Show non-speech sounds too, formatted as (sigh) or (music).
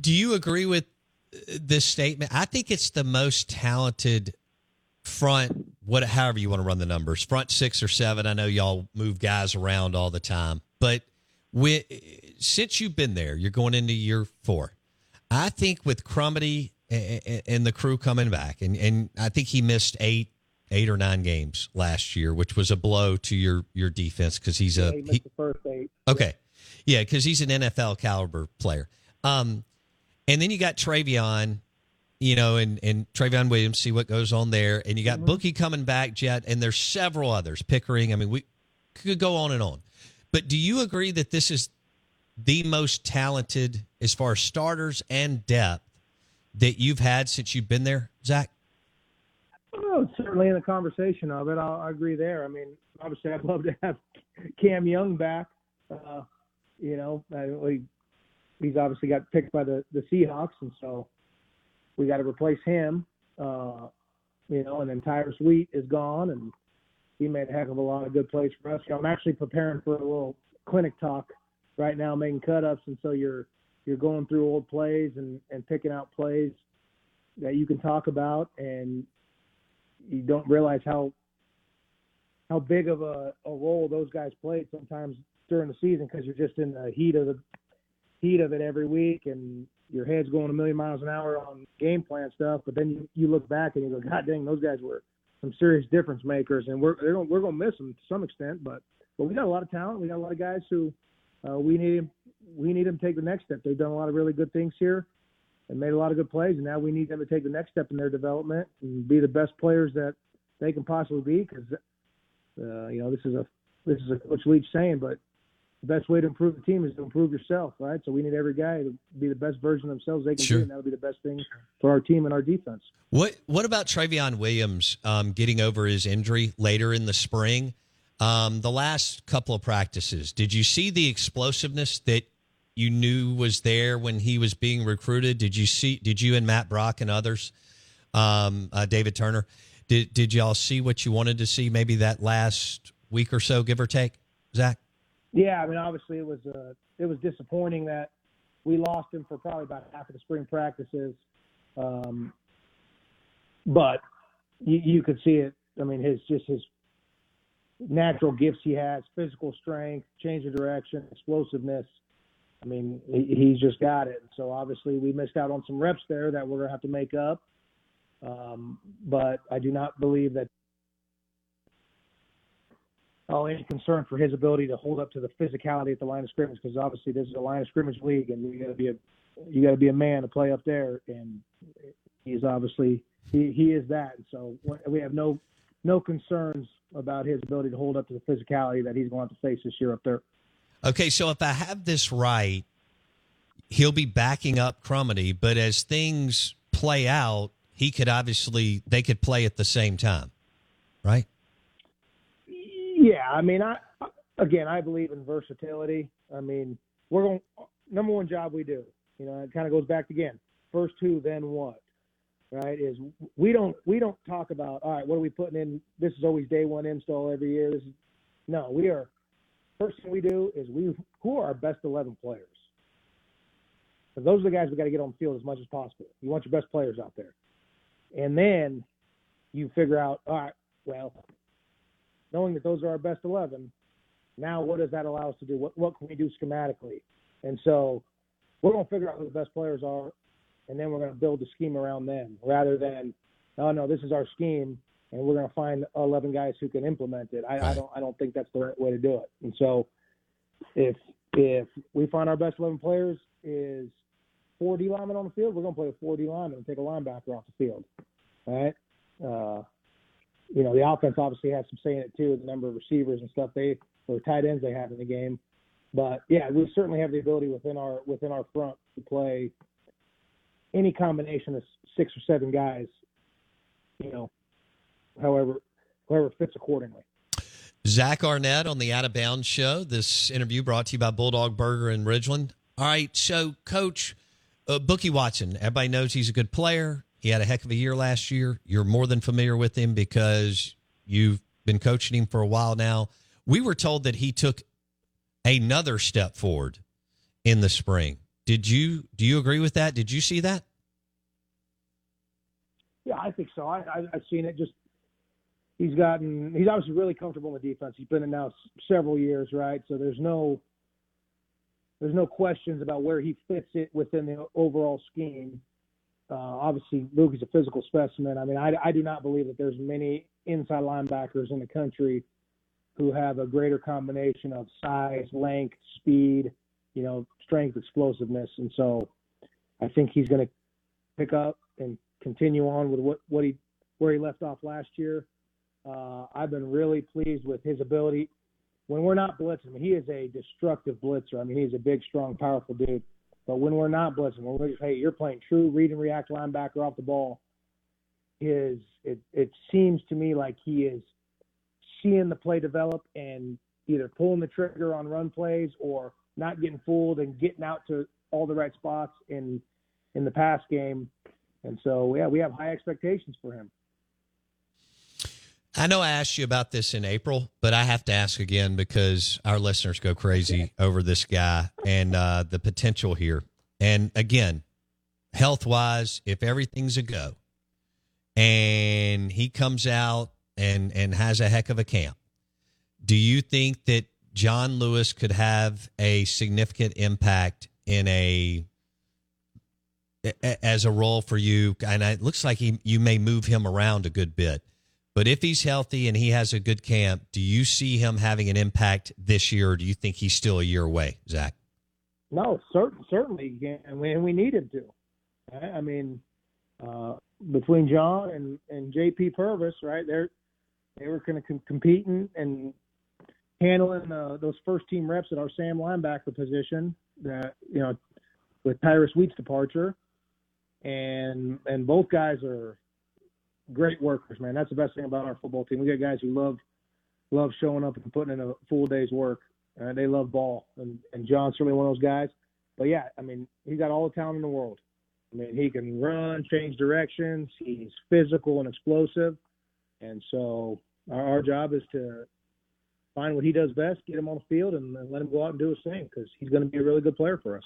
Do you agree with uh, this statement? I think it's the most talented front, what, however you want to run the numbers, front six or seven. I know y'all move guys around all the time, but with, since you've been there, you're going into year four. I think with Crumedy and the crew coming back, and, and I think he missed eight eight or nine games last year, which was a blow to your your defense because he's yeah, a he he, the first eight. okay, yeah, because he's an NFL caliber player. Um, and then you got Trayveon, you know, and and Trayveon Williams. See what goes on there, and you got mm-hmm. Bookie coming back, Jet, and there's several others. Pickering. I mean, we could go on and on. But do you agree that this is the most talented as far as starters and depth that you've had since you've been there, Zach? Oh, certainly in the conversation of it, I'll, I agree there. I mean, obviously, I'd love to have (laughs) Cam Young back. Uh, you know, I, he's obviously got picked by the the Seahawks, and so we got to replace him. Uh, you know, and then Tyrus Wheat is gone, and he made a heck of a lot of good plays for us. I'm actually preparing for a little clinic talk right now, making cut ups, and so you're you're going through old plays and and picking out plays that you can talk about, and you don't realize how how big of a, a role those guys played sometimes during the season because you're just in the heat of the heat of it every week and your head's going a million miles an hour on game plan stuff. But then you, you look back and you go, God dang, those guys were some serious difference makers, and we're they're gonna, we're to miss them to some extent. But but we got a lot of talent. We got a lot of guys who uh, we need we need them to take the next step. They've done a lot of really good things here and made a lot of good plays, and now we need them to take the next step in their development and be the best players that they can possibly be. Because uh, you know this is a this is a Coach Leach saying, but the best way to improve the team is to improve yourself, right? So we need every guy to be the best version of themselves they can sure. be, and that'll be the best thing for our team and our defense. What What about Trayveon Williams um, getting over his injury later in the spring? Um, the last couple of practices, did you see the explosiveness that you knew was there when he was being recruited? Did you see? Did you and Matt Brock and others, um, uh, David Turner, did did y'all see what you wanted to see? Maybe that last week or so, give or take, Zach. Yeah, I mean, obviously it was uh, it was disappointing that we lost him for probably about half of the spring practices, um, but you, you could see it. I mean, his just his natural gifts he has, physical strength, change of direction, explosiveness. I mean, he, he's just got it. So obviously we missed out on some reps there that we're gonna have to make up. Um, but I do not believe that oh, any concern for his ability to hold up to the physicality at the line of scrimmage because obviously this is a line of scrimmage league and you got to be a you got to be a man to play up there and he's obviously he, he is that so we have no no concerns about his ability to hold up to the physicality that he's going to to face this year up there. Okay, so if I have this right, he'll be backing up Crumedy, but as things play out, he could obviously they could play at the same time, right? I mean, I again, I believe in versatility. I mean, we're going number one job we do. You know, it kind of goes back again. First two, then what? Right? Is we don't we don't talk about all right. What are we putting in? This is always day one install every year. This is no. We are first thing we do is we who are our best eleven players. So those are the guys we got to get on the field as much as possible. You want your best players out there, and then you figure out all right. Well, knowing that those are our best 11, now what does that allow us to do? What, what can we do schematically? And so we're going to figure out who the best players are, and then we're going to build a scheme around them rather than, oh, no, this is our scheme, and we're going to find 11 guys who can implement it. I. I don't I don't think that's the right way to do it. And so if if we find our best 11 players is four D linemen on the field, we're going to play a four D linemen and take a linebacker off the field. All right. Uh, you know, the offense obviously has some say in it too, the number of receivers and stuff they or tight ends they have in the game. But yeah, we certainly have the ability within our within our front to play any combination of six or seven guys, you know, however whoever fits accordingly. Zach Arnett on the Out of Bounds show. This interview brought to you by Bulldog Burger in Ridgeland. All right, so Coach uh, Bookie Watson, everybody knows he's a good player. He had a heck of a year last year. You're more than familiar with him because you've been coaching him for a while now. We were told that he took another step forward in the spring. Did you do you agree with that? Did you see that? Yeah, I think so. I, I I've seen it. Just he's gotten he's obviously really comfortable in the defense. He's been in now several years, right? So there's no there's no questions about where he fits it within the overall scheme. Uh, obviously, Luke is a physical specimen. I mean, I, I do not believe that there's many inside linebackers in the country who have a greater combination of size, length, speed, you know, strength, explosiveness. And so I think he's going to pick up and continue on with what, what he where he left off last year. Uh, I've been really pleased with his ability when we're not blitzing. I mean, he is a destructive blitzer. I mean, he's a big, strong, powerful dude. But when we're not blitzing, when we're just, hey, you're playing true read and react linebacker off the ball, is it, it seems to me like he is seeing the play develop and either pulling the trigger on run plays or not getting fooled and getting out to all the right spots in in the pass game. And so, yeah, we have high expectations for him. I know I asked you about this in April, but I have to ask again because our listeners go crazy over this guy and uh, the potential here. And again, health wise, if everything's a go and he comes out and, and has a heck of a camp, do you think that John Lewis could have a significant impact in a as a role for you? And it looks like he, you may move him around a good bit. But if he's healthy and he has a good camp, do you see him having an impact this year, or do you think he's still a year away, Zach? No, certain, certainly, and we, and we need him to. I mean, uh, between John and, and JP Purvis, right? They're they were kind of com- competing and handling uh, those first team reps at our Sam linebacker position. That you know, with Tyrus Wheat's departure, and and both guys are great workers, man. That's the best thing about our football team. We got guys who love love showing up and putting in a full day's work. Uh, they love ball, and and John's certainly one of those guys. But yeah, I mean, he's got all the talent in the world. I mean, he can run, change directions. He's physical and explosive, and so our, our job is to find what he does best, get him on the field, and, and let him go out and do his thing because he's going to be a really good player for us.